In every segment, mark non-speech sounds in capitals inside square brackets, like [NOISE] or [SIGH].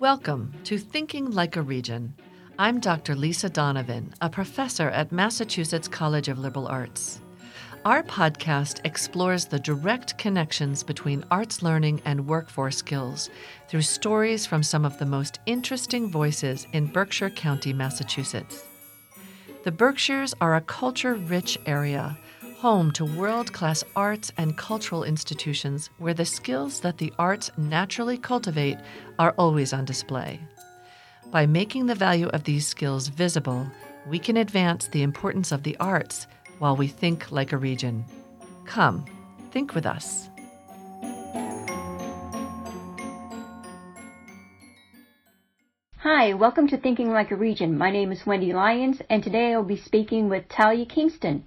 Welcome to Thinking Like a Region. I'm Dr. Lisa Donovan, a professor at Massachusetts College of Liberal Arts. Our podcast explores the direct connections between arts learning and workforce skills through stories from some of the most interesting voices in Berkshire County, Massachusetts. The Berkshires are a culture rich area, home to world class arts and cultural institutions where the skills that the arts naturally cultivate are always on display. By making the value of these skills visible, we can advance the importance of the arts while we think like a region. Come, think with us. Hi, welcome to Thinking Like a Region. My name is Wendy Lyons, and today I'll be speaking with Talya Kingston,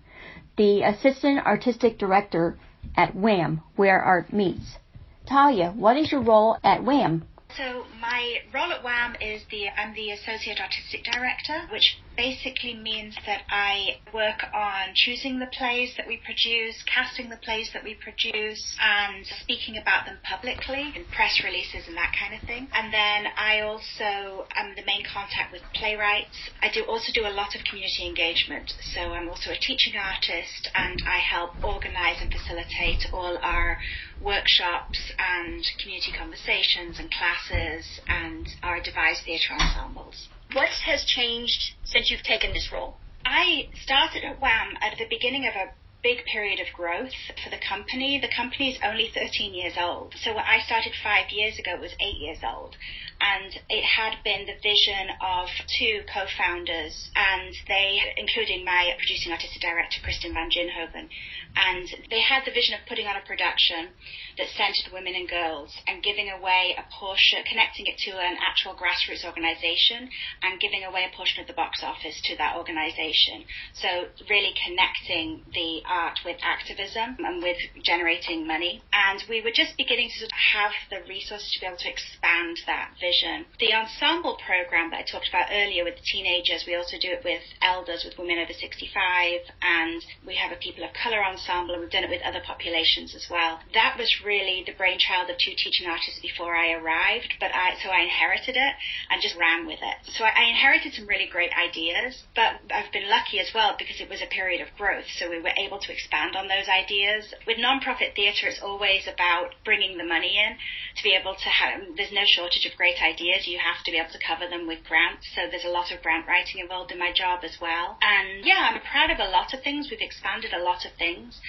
the Assistant Artistic Director at WAM, Where Art Meets. Talya, what is your role at WAM? So my role at WAM is the I'm the associate artistic director, which basically means that I work on choosing the plays that we produce, casting the plays that we produce, and speaking about them publicly in press releases and that kind of thing. And then I also am the main contact with playwrights. I do also do a lot of community engagement. So I'm also a teaching artist and I help organize and facilitate all our workshops and community conversations and classes and our devised theatre ensembles. What has changed since you've taken this role? I started at WAM at the beginning of a big period of growth for the company. The company is only 13 years old. So when I started five years ago, it was eight years old. And it had been the vision of two co-founders and they, including my producing artistic director, Kristen Van Ginhoven, and they had the vision of putting on a production that centered women and girls and giving away a portion, connecting it to an actual grassroots organization and giving away a portion of the box office to that organization. So really connecting the art with activism and with generating money. And we were just beginning to have the resources to be able to expand that vision. The ensemble program that I talked about earlier with the teenagers, we also do it with elders, with women over 65, and we have a people of color ensemble, and we've done it with other populations as well. That was really the brainchild of two teaching artists before I arrived, but I, so I inherited it and just ran with it. So I, I inherited some really great ideas, but I've been lucky as well because it was a period of growth, so we were able to expand on those ideas. With nonprofit theatre, it's always about bringing the money in to be able to have, there's no shortage of great ideas. You have to be able to cover them with grants. So there's a lot of grant writing involved in my job as well. And yeah, I'm proud of a lot of things. We've expanded a lot of things.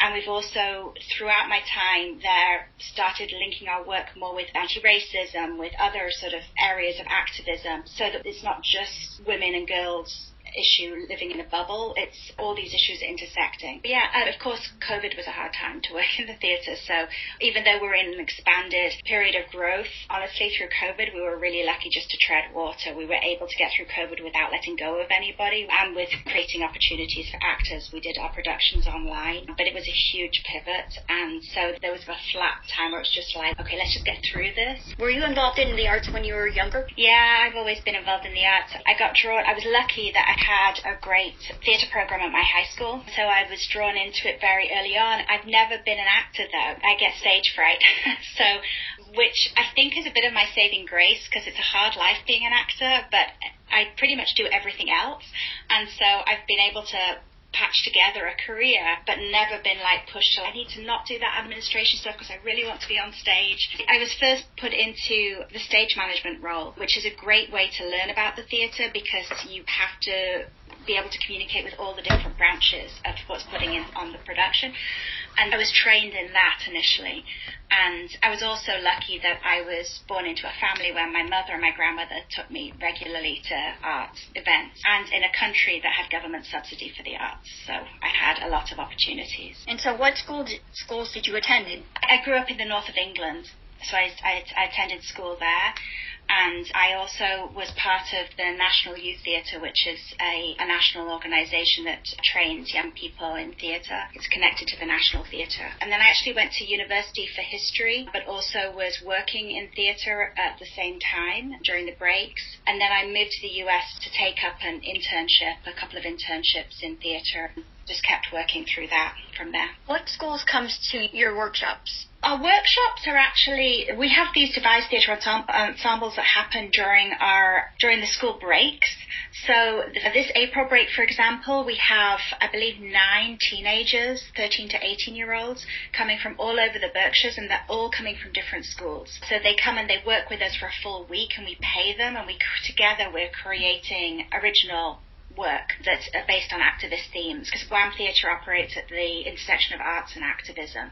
And we've also, throughout my time there, started linking our work more with anti-racism, with other sort of areas of activism, so that it's not just women and girls issue living in a bubble. It's all these issues intersecting. But yeah, and of course, COVID was a hard time to work in the theatre. So even though we're in an expanded period of growth, honestly, through COVID, we were really lucky just to tread water. We were able to get through COVID without letting go of anybody and with creating opportunities for actors. We did our productions online, but it was a huge pivot. And so there was a flat time where it was just like, okay, let's just get through this. Were you involved in the arts when you were younger? Yeah, I've always been involved in the arts. I got drawn, I was lucky that I had a great theatre program at my high school, so I was drawn into it very early on. I've never been an actor though. I get stage fright, [LAUGHS] so which I think is a bit of my saving grace because it's a hard life being an actor, but I pretty much do everything else, and so I've been able to patch together a career, but never been like pushed. I need to not do that administration stuff because I really want to be on stage. I was first put into the stage management role, which is a great way to learn about the theatre because you have to be able to communicate with all the different branches of what's putting in on the production. And I was trained in that initially. And I was also lucky that I was born into a family where my mother and my grandmother took me regularly to art events and in a country that had government subsidy for the arts. So I had a lot of opportunities. And so what school did, schools did you attend in? I grew up in the north of England. So I, I, I attended school there and I also was part of the National Youth Theatre, which is a, a national organisation that trains young people in theatre. It's connected to the National Theatre. And then I actually went to university for history, but also was working in theatre at the same time during the breaks. And then I moved to the US to take up an internship, a couple of internships in theatre. Just kept working through that from there. What schools comes to your workshops? Our workshops are actually we have these devised theatre ensembles that happen during our during the school breaks. So this April break, for example, we have I believe nine teenagers, 13 to 18 year olds, coming from all over the Berkshires, and they're all coming from different schools. So they come and they work with us for a full week, and we pay them, and we together we're creating original work that's based on activist themes because WAM Theatre operates at the intersection of arts and activism.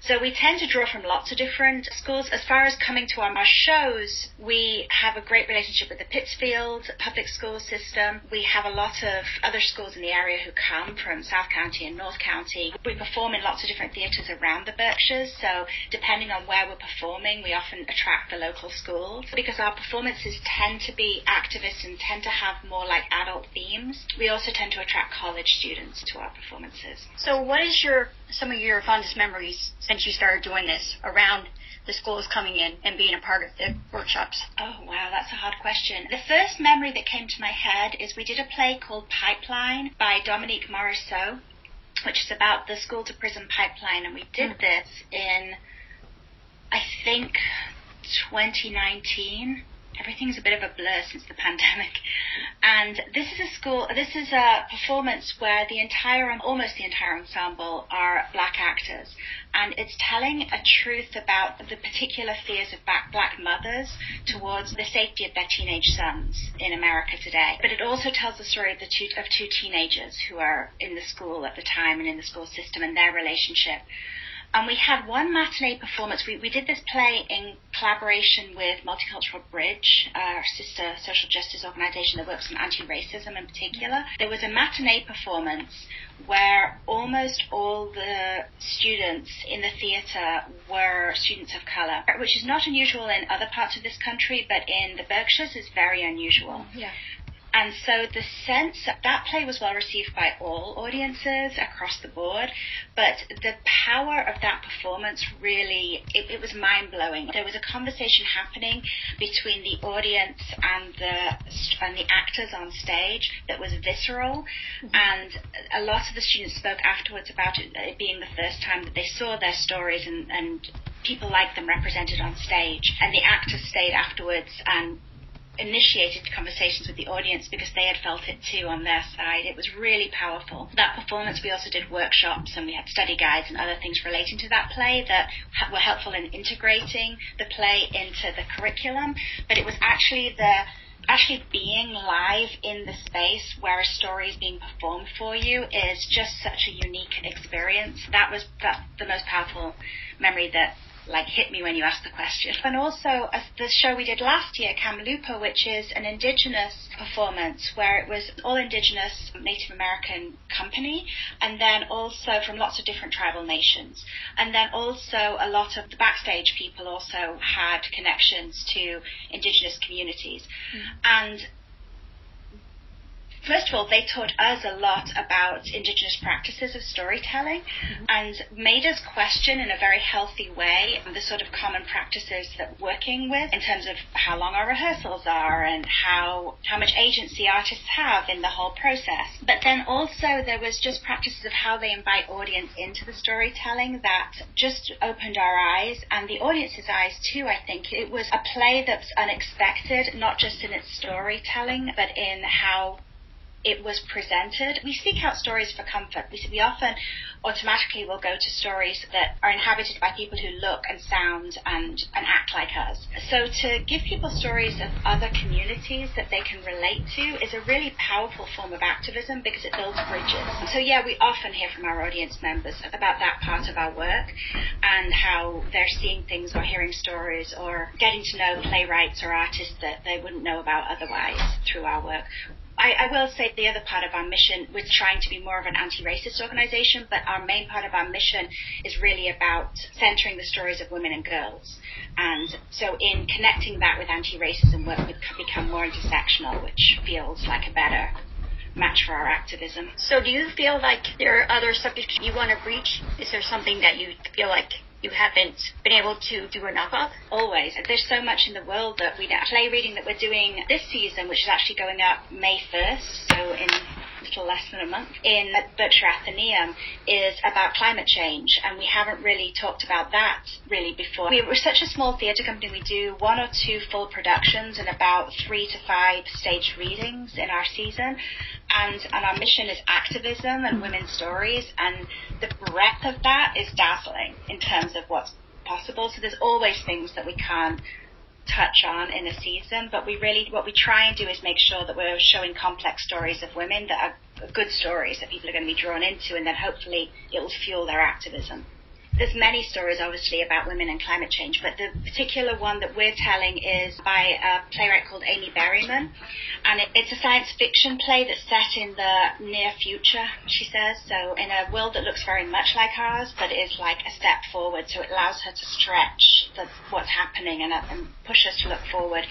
So we tend to draw from lots of different schools. As far as coming to our shows, we have a great relationship with the Pittsfield public school system. We have a lot of other schools in the area who come from South County and North County. We perform in lots of different theatres around the Berkshires, so depending on where we're performing, we often attract the local schools because our performances tend to be activist and tend to have more like adult themes themes. We also tend to attract college students to our performances. So, what is your some of your fondest memories since you started doing this around the schools coming in and being a part of the workshops? Oh, wow, that's a hard question. The first memory that came to my head is we did a play called Pipeline by Dominique Morisseau, which is about the school to prison pipeline, and we did mm. this in, I think, 2019 everything's a bit of a blur since the [LAUGHS] pandemic. And this is a school, this is a performance where the entire, almost the entire ensemble are black actors. And it's telling a truth about the particular fears of black mothers towards the safety of their teenage sons in America today. But it also tells the story of, the two, of two teenagers who are in the school at the time and in the school system and their relationship and we had one matinee performance. We, we did this play in collaboration with Multicultural Bridge, our sister social justice organization that works on anti-racism in particular. There was a matinee performance where almost all the students in the theatre were students of colour, which is not unusual in other parts of this country, but in the Berkshires is very unusual. Yeah. And so the sense that that play was well received by all audiences across the board, but the power of that performance really, it, it was mind blowing. There was a conversation happening between the audience and the, and the actors on stage that was visceral. Mm-hmm. And a lot of the students spoke afterwards about it, it being the first time that they saw their stories and, and people like them represented on stage. And the actors stayed afterwards and initiated conversations with the audience because they had felt it too on their side. It was really powerful. That performance, we also did workshops and we had study guides and other things relating to that play that were helpful in integrating the play into the curriculum. But it was actually the actually being live in the space where a story is being performed for you is just such a unique experience. That was that, the most powerful memory that like hit me when you asked the question. And also uh, the show we did last year, Kamloopa, which is an indigenous performance where it was all indigenous Native American company, and then also from lots of different tribal nations. And then also a lot of the backstage people also had connections to indigenous communities. Mm. And first of all, they taught us a lot about Indigenous practices of storytelling mm-hmm. and made us question in a very healthy way the sort of common practices that we're working with in terms of how long our rehearsals are and how how much agency artists have in the whole process. But then also there was just practices of how they invite audience into the storytelling that just opened our eyes and the audience's eyes too, I think. It was a play that's unexpected, not just in its storytelling, but in how it was presented. We seek out stories for comfort. We, we often automatically will go to stories that are inhabited by people who look and sound and, and act like us. So to give people stories of other communities that they can relate to is a really powerful form of activism because it builds bridges. So yeah, we often hear from our audience members about that part of our work and how they're seeing things or hearing stories or getting to know playwrights or artists that they wouldn't know about otherwise through our work. I, I, will say the other part of our mission, we're trying to be more of an anti-racist organization, but our main part of our mission is really about centering the stories of women and girls. And so in connecting that with anti-racism, work would become more intersectional, which feels like a better match for our activism. So do you feel like there are other subjects you want to breach? Is there something that you feel like you haven't been able to do enough of? Always. There's so much in the world that we play reading that we're doing this season, which is actually going up May 1st, so in little less than a month, in Berkshire Atheneum is about climate change, and we haven't really talked about that really before. We, we're such a small theatre company, we do one or two full productions and about three to five stage readings in our season, and, and our mission is activism and women's stories, and the breadth of that is dazzling in terms of what's possible. So there's always things that we can't touch on in a season, but we really, what we try and do is make sure that we're showing complex stories of women that are good stories that people are going to be drawn into, and then hopefully it will fuel their activism there's many stories, obviously, about women and climate change, but the particular one that we're telling is by a playwright called Amy Berryman, and it, it's a science fiction play that's set in the near future, she says. So in a world that looks very much like ours, but is like a step forward. So it allows her to stretch the, what's happening and, and push us to look forward.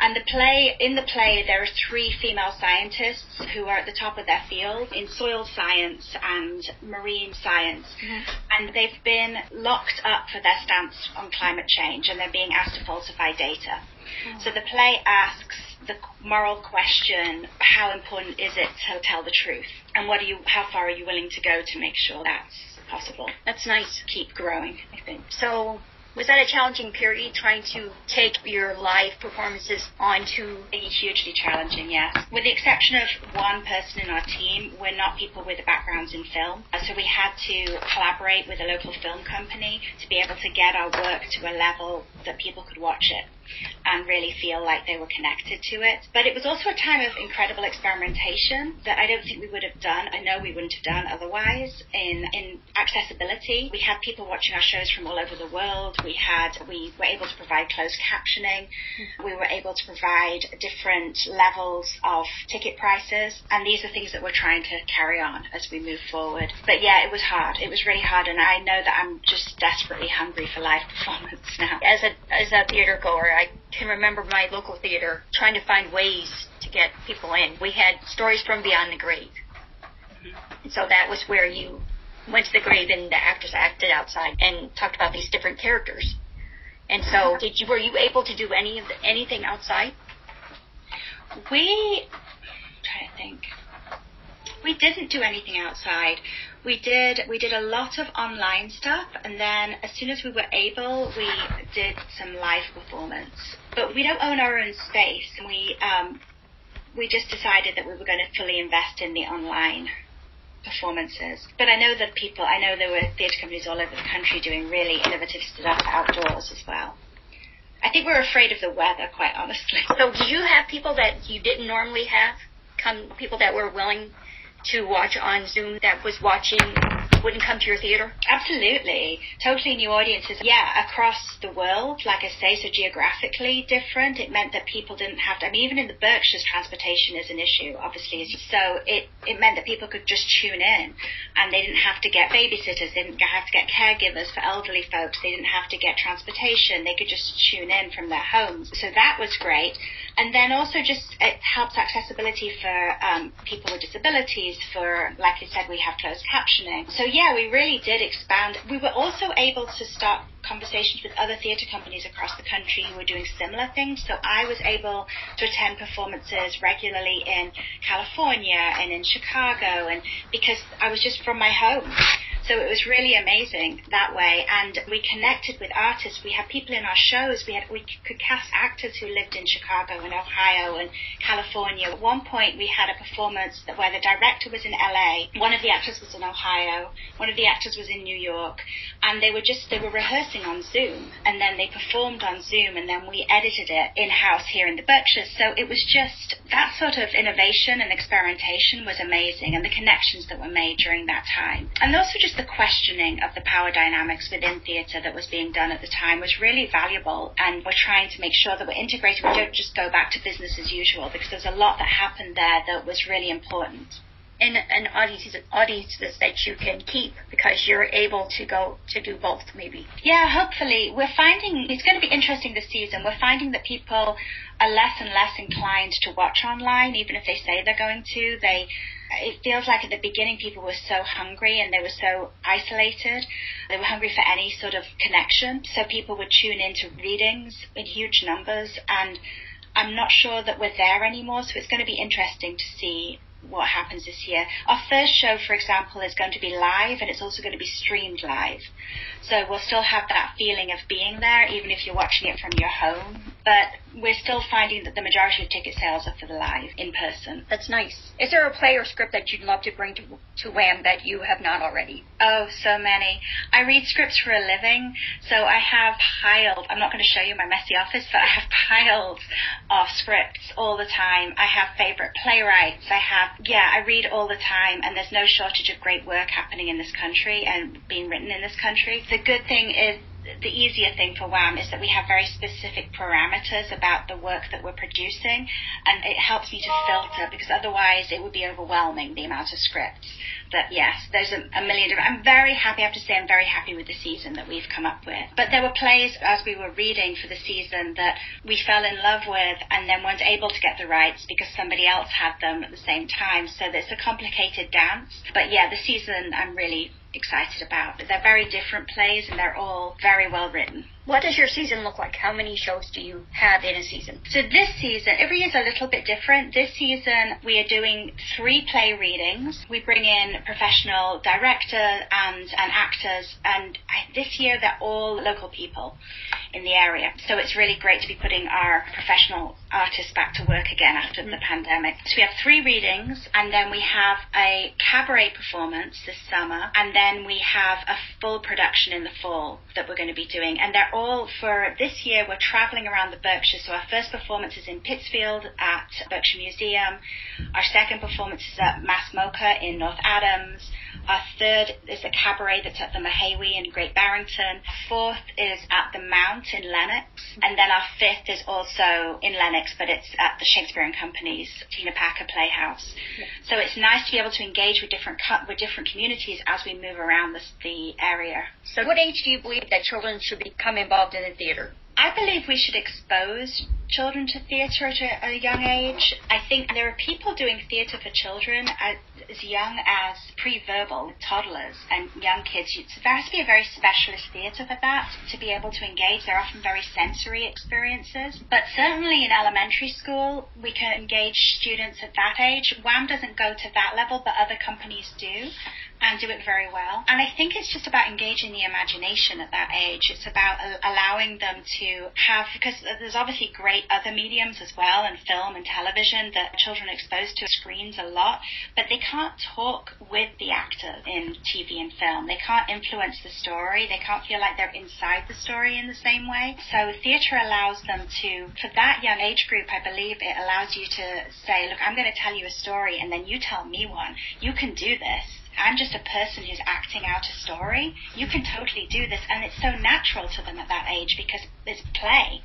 And the play, in the play, there are three female scientists who are at the top of their field in soil science and marine science. Mm-hmm. And they've been locked up for their stance on climate change and they're being asked to falsify data. Mm-hmm. So the play asks the moral question, how important is it to tell the truth? And what are you, how far are you willing to go to make sure that's possible? That's nice. Keep growing, I think. So was that a challenging period trying to take your live performances onto hugely challenging yes with the exception of one person in our team we're not people with backgrounds in film. Uh, so we had to collaborate with a local film company to be able to get our work to a level that people could watch it and really feel like they were connected to it. But it was also a time of incredible experimentation that I don't think we would have done. I know we wouldn't have done otherwise. In in accessibility, we had people watching our shows from all over the world. We had we were able to provide closed captioning. Hmm. We were able to provide different levels of ticket prices, and these are things that we're trying to carry on as we move forward. But yeah, it was hard. It was really hard, and I know that I'm just desperately hungry for live performance now. As a as a theater goer, I can remember my local theater trying to find ways to get people in. We had stories from beyond the grave. And so that was where you went to the grave and the actors acted outside and talked about these different characters. And so, did you were you able to do any of the, anything outside? We I'm trying to think. We didn't do anything outside we did we did a lot of online stuff and then as soon as we were able we did some live performance. But we don't own our own space we um, we just decided that we were going to fully invest in the online performances. But i know that people i know there were theatre companies all over the country doing really innovative stuff outdoors as well. I think we're afraid of the weather quite honestly. So do you have people that you didn't normally have come people that were willing to watch on Zoom that was watching wouldn't come to your theater? Absolutely. Totally new audiences. Yeah, across the world, like I say, so geographically different. It meant that people didn't have to, I mean, even in the Berkshires, transportation is an issue, obviously. So it, it meant that people could just tune in and they didn't have to get babysitters, they didn't have to get caregivers for elderly folks, they didn't have to get transportation, they could just tune in from their homes. So that was great. And then also just it helps accessibility for um, people with disabilities. For like I said, we have closed captioning. So yeah, we really did expand. We were also able to start conversations with other theatre companies across the country who were doing similar things. So I was able to attend performances regularly in California and in Chicago, and because I was just from my home. So it was really amazing that way. And we connected with artists. We had people in our shows. We had we could cast actors who lived in Chicago and Ohio and California. At one point, we had a performance where the director was in LA, one of the actors was in Ohio, one of the actors was in New York, and they were just they were rehearsing on Zoom, and then they performed on Zoom, and then we edited it in house here in the Berkshires. So it was just that sort of innovation and experimentation was amazing, and the connections that were made during that time, and also just the questioning of the power dynamics within theatre that was being done at the time was really valuable. And we're trying to make sure that we're integrated. We don't just go back to business as usual because there's a lot that happened there that was really important and, and audiences audiences that you can keep because you're able to go to do both maybe yeah hopefully we're finding it's going to be interesting this season we're finding that people are less and less inclined to watch online even if they say they're going to they it feels like at the beginning people were so hungry and they were so isolated. They were hungry for any sort of connection. So people would tune into readings in huge numbers and I'm not sure that we're there anymore, so it's going to be interesting to see what happens this year. Our first show, for example, is going to be live and it's also going to be streamed live. So we'll still have that feeling of being there, even if you're watching it from your home. But we're still finding that the majority of ticket sales are for the live in person. That's nice. Is there a play or script that you'd love to bring to, to WAM that you have not already? Oh, so many. I read scripts for a living, so I have piled, I'm not going to show you my messy office, but I have [LAUGHS] piled of scripts all the time. I have favorite playwrights. I have, yeah, I read all the time, and there's no shortage of great work happening in this country and being written in this country. The good thing is the easier thing for WAM is that we have very specific parameters about the work that we're producing, and it helps me to filter because otherwise it would be overwhelming the amount of scripts. But yes, there's a, a million different. I'm very happy. I have to say, I'm very happy with the season that we've come up with. But there were plays as we were reading for the season that we fell in love with, and then weren't able to get the rights because somebody else had them at the same time. So it's a complicated dance. But yeah, the season I'm really excited about. But They're very different plays and they're all very well written. What does your season look like? How many shows do you have in a season? So this season, every year is a little bit different. This season, we are doing three play readings. We bring in professional director and, and actors, and I, this year they're all local people in the area. So it's really great to be putting our professional artists back to work again after mm-hmm. the pandemic. So we have three readings, and then we have a cabaret performance this summer, and then we have a full production in the fall that we're going to be doing. And they're all for this year, we're traveling around the Berkshire. So our first performance is in Pittsfield at Berkshire Museum. Our second performance is at Mass MoCA in North Adams. Our third is a cabaret that's at the Mahaiwe in Great Barrington. Fourth is at the Mount in Lenox. And then our fifth is also in Lenox, but it's at the Shakespeare and Company's Tina Packer Playhouse. So it's nice to be able to engage with different with different communities as we move around the, the area. So what age do you believe that children should become involved in the theater? I believe we should expose children to theatre at a young age. I think there are people doing theatre for children as, as young as pre-verbal toddlers and young kids. There has to be a very specialist theatre for that to be able to engage. They're often very sensory experiences. But certainly in elementary school, we can engage students at that age. WAM doesn't go to that level, but other companies do and do it very well. And I think it's just about engaging the imagination at that age. It's about allowing them to have, because there's obviously great other mediums as well, and film and television that children are exposed to screens a lot, but they can't talk with the actor in TV and film. They can't influence the story. They can't feel like they're inside the story in the same way. So theatre allows them to, for that young age group, I believe it allows you to say, look, I'm going to tell you a story and then you tell me one. You can do this I'm just a person who's acting out a story. You can totally do this, and it's so natural to them at that age because it's play.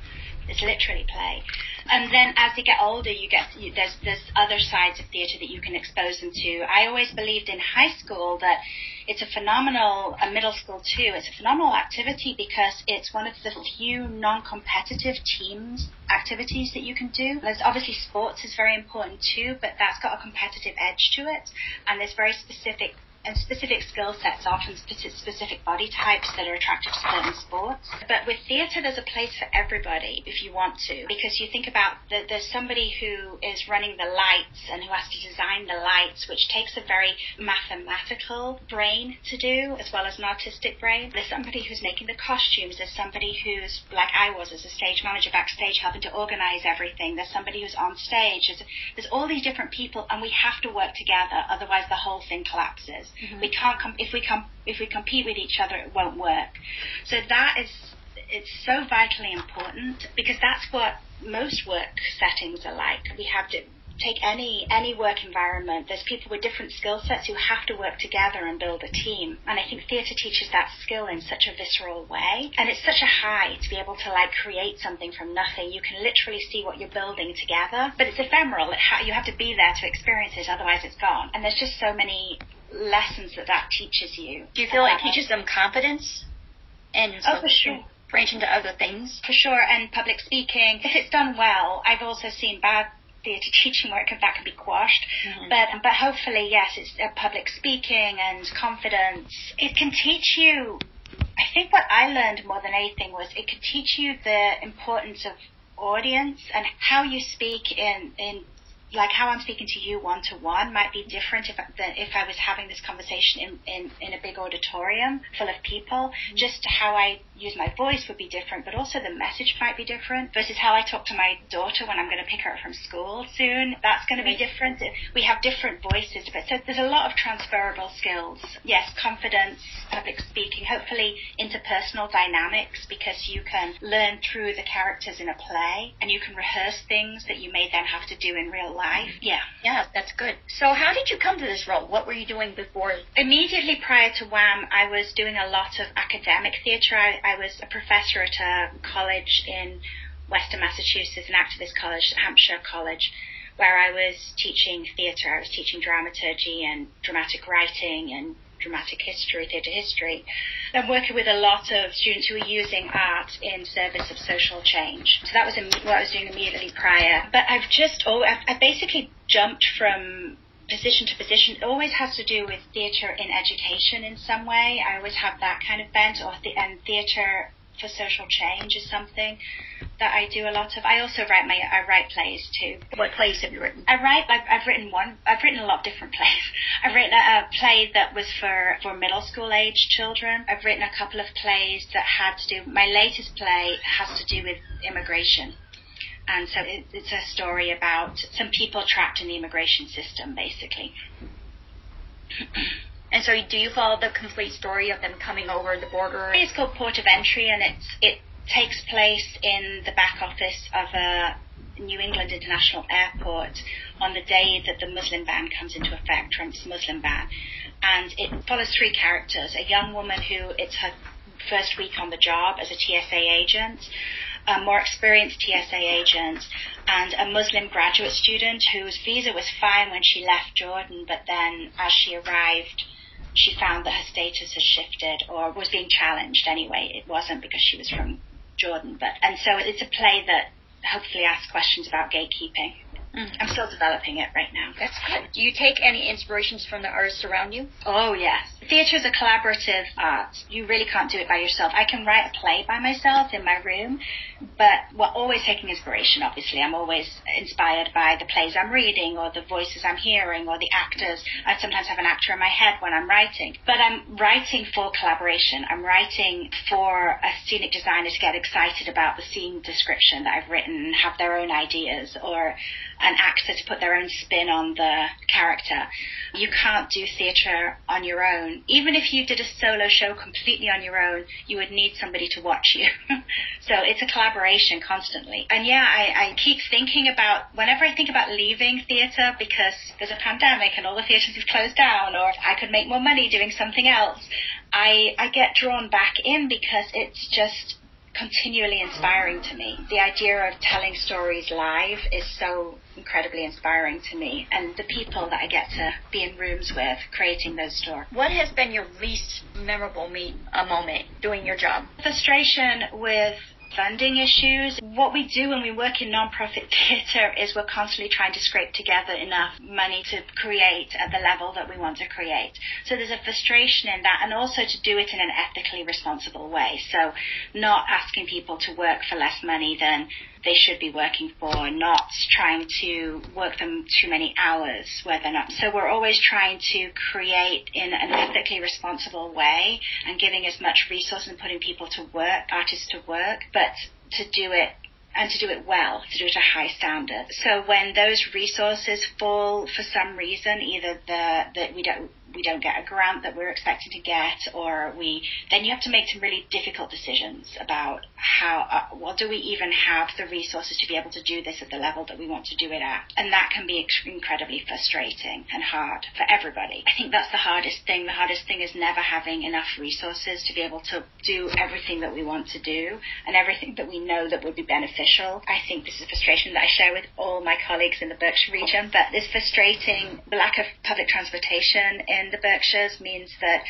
It's literally play. And then as they get older, you get you, there's there's other sides of theatre that you can expose them to. I always believed in high school that it's a phenomenal, a middle school too. It's a phenomenal activity because it's one of the few non-competitive teams activities that you can do. There's obviously sports is very important too, but that's got a competitive edge to it, and there's very specific and specific skill sets, often specific body types that are attracted to certain sports. But with theatre, there's a place for everybody if you want to, because you think about that there's somebody who is running the lights and who has to design the lights, which takes a very mathematical brain to do, as well as an artistic brain. There's somebody who's making the costumes. There's somebody who's, like I was as a stage manager backstage, helping to organize everything. There's somebody who's on stage. There's, there's all these different people, and we have to work together, otherwise the whole thing collapses. Mm-hmm. We can't if we if we compete with each other, it won't work. So that is it's so vitally important because that's what most work settings are like. We have to take any any work environment. There's people with different skill sets who have to work together and build a team. And i think theatre teaches that skill in such a visceral way. And it's such a high to be able to like create something from nothing. You can literally see what you're building together. But it's ephemeral. It ha- you have to be there to experience it. Otherwise it's gone. And there's just so many lessons that that teaches you. Do you feel like it teaches them confidence? And oh, for sure. Branch into other things? For sure, and public speaking. If it's done well, I've also seen bad theatre [LAUGHS] teaching work and that can be quashed. Mm-hmm. But but hopefully, yes, it's uh, public speaking and confidence. It can teach you. I think what I learned more than anything was it can teach you the importance of audience and how you speak in in like how I'm speaking to you one to one might be different if than if I was having this conversation in, in, in a big auditorium full of people. Mm-hmm. Just how I use my voice would be different, but also the message might be different versus how I talk to my daughter when I'm going to pick her up from school soon. That's going to be different. We have different voices, but so there's a lot of transferable skills. Yes, confidence, public speaking, hopefully interpersonal dynamics because you can learn through the characters in a play and you can rehearse things that you may then have to do in real life. Yeah. Yeah, that's good. So how did you come to this role? What were you doing before? Immediately prior to WAM, I was doing a lot of academic theatre. I, I was a professor at a college in Western Massachusetts, an activist college, Hampshire College, where I was teaching theatre. I was teaching dramaturgy and dramatic writing and dramatic history, theatre history. I'm working with a lot of students who are using art in service of social change. So that was what I was doing immediately prior. But I've just, oh, I've, I basically jumped from position to position. It always has to do with theatre in education in some way. I always have that kind of bent, or the, and theatre for social change is something that I do a lot of. I also write my I write plays too. What plays have you written? I write. I've, I've written one. I've written a lot of different [LAUGHS] plays. I've written a, a play that was for for middle school age children. I've written a couple of plays that had to do. My latest play has to do with immigration. And so it, it's a story about some people trapped in the immigration system, basically. [CLEARS THROAT] And so, do you follow the complete story of them coming over the border? It's called Port of Entry, and it's it takes place in the back office of a New England International Airport on the day that the Muslim ban comes into effect, Trump's Muslim ban. And it follows three characters: a young woman who it's her first week on the job as a TSA agent, a more experienced TSA agent, and a Muslim graduate student whose visa was fine when she left Jordan, but then as she arrived that her status had shifted or was being challenged anyway. It wasn't because she was from Jordan, but and so it's a play that hopefully asks questions about gatekeeping. Mm. I'm still developing it right now. That's good. Do you take any inspirations from the artists around you? Oh, yes. Theatre is a collaborative art. You really can't do it by yourself. I can write a play by myself in my room, but we're always taking inspiration, obviously. I'm always inspired by the plays I'm reading or the voices I'm hearing or the actors. I sometimes have an actor in my head when I'm writing. But I'm writing for collaboration. I'm writing for a scenic designer to get excited about the scene description that I've written and have their own ideas or an actor to put their own spin on the character. You can't do theatre on your own. Even if you did a solo show completely on your own, you would need somebody to watch you. [LAUGHS] so it's a collaboration constantly. And yeah, I, I keep thinking about, whenever I think about leaving theatre because there's a pandemic and all the theatres have closed down or I could make more money doing something else, I, I get drawn back in because it's just continually inspiring to me. The idea of telling stories live is so incredibly inspiring to me, and the people that I get to be in rooms with creating those stories. What has been your least memorable meet a moment doing your job? Frustration with funding issues. What we do when we work in nonprofit [LAUGHS] theatre is we're constantly trying to scrape together enough money to create at the level that we want to create. So there's a frustration in that, and also to do it in an ethically responsible way. So not asking people to work for less money than they should be working for, not trying to work them too many hours where they're not. So we're always trying to create in an ethically responsible way and giving as much resource and putting people to work, artists to work, but to do it and to do it well, to do it at a high standard. So when those resources fall for some reason, either the that we don't we don't get a grant that we're expecting to get, or we then you have to make some really difficult decisions about how uh, well do we even have the resources to be able to do this at the level that we want to do it at, and that can be incredibly frustrating and hard for everybody. I think that's the hardest thing. The hardest thing is never having enough resources to be able to do everything that we want to do and everything that we know that would be beneficial. I think this is a frustration that I share with all my colleagues in the Berkshire region, but this frustrating lack of public transportation in in the Berkshires means that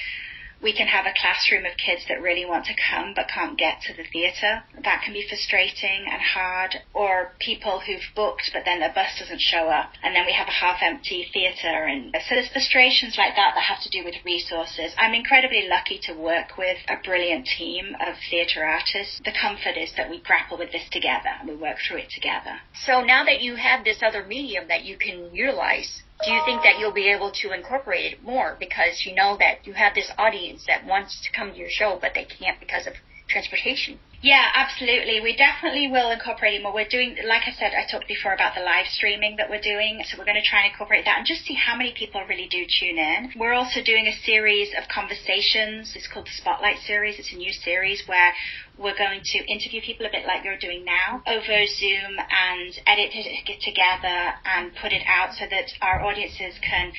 We can have a classroom of kids that really want to come but can't get to the theatre. That can be frustrating and hard. Or people who've booked but then their bus doesn't show up and then we have a half empty theatre. And so there's frustrations like that that have to do with resources. I'm incredibly lucky to work with a brilliant team of theatre artists. The comfort is that we grapple with this together and we work through it together. So now that you have this other medium that you can utilize, do you think that you'll be able to incorporate it more because you know that you have this audience that wants to come to your show but they can't because of transportation? Yeah, absolutely. We definitely will incorporate it more. We're doing, like I said, I talked before about the live streaming that we're doing. So we're going to try and incorporate that and just see how many people really do tune in. We're also doing a series of conversations. It's called the Spotlight Series. It's a new series where we're going to interview people a bit like you're doing now over Zoom and edit it together and put it out so that our audiences can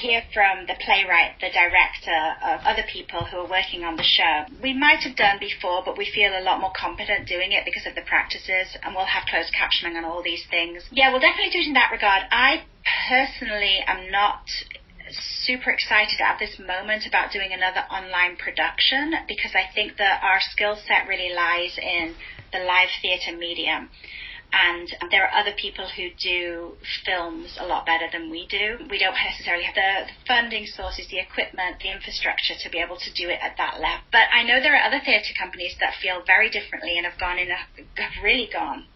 hear from the playwright, the director, of other people who are working on the show. We might have done before, but we feel a lot more competent doing it because of the practices, and we'll have closed captioning on all these things. Yeah, we'll definitely do it in that regard. I personally am not super excited at this moment about doing another online production because I think that our skill set really lies in the live theatre medium and there are other people who do films a lot better than we do. We don't necessarily have the funding sources, the equipment, the infrastructure to be able to do it at that level. But I know there are other theatre companies that feel very differently and have gone in, a, have really gone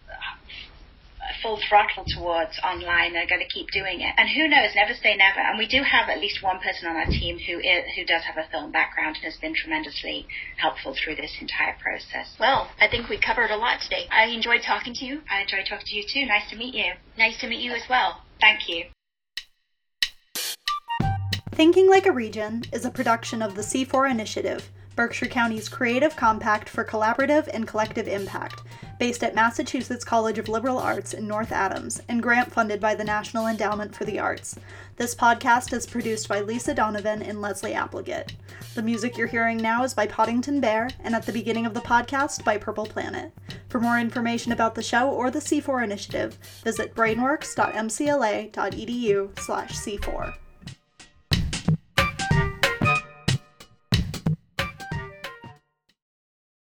full throttle towards online are going to keep doing it. And who knows, never say never. And we do have at least one person on our team who is, who does have a film background and has been tremendously helpful through this entire process. Well, I think we covered a lot today. I enjoyed talking to you. I enjoyed talking to you too. Nice to meet you. Nice to meet you as well. Thank you. Thinking Like a Region is a production of the C4 Initiative, Berkshire County's creative compact for collaborative and collective impact based at Massachusetts College of Liberal Arts in North Adams and grant funded by the National Endowment for the Arts. This podcast is produced by Lisa Donovan and Leslie Appleget. The music you're hearing now is by Poddington Bear and at the beginning of the podcast by Purple Planet. For more information about the show or the C4 initiative, visit brainworks.mcla.edu/c4.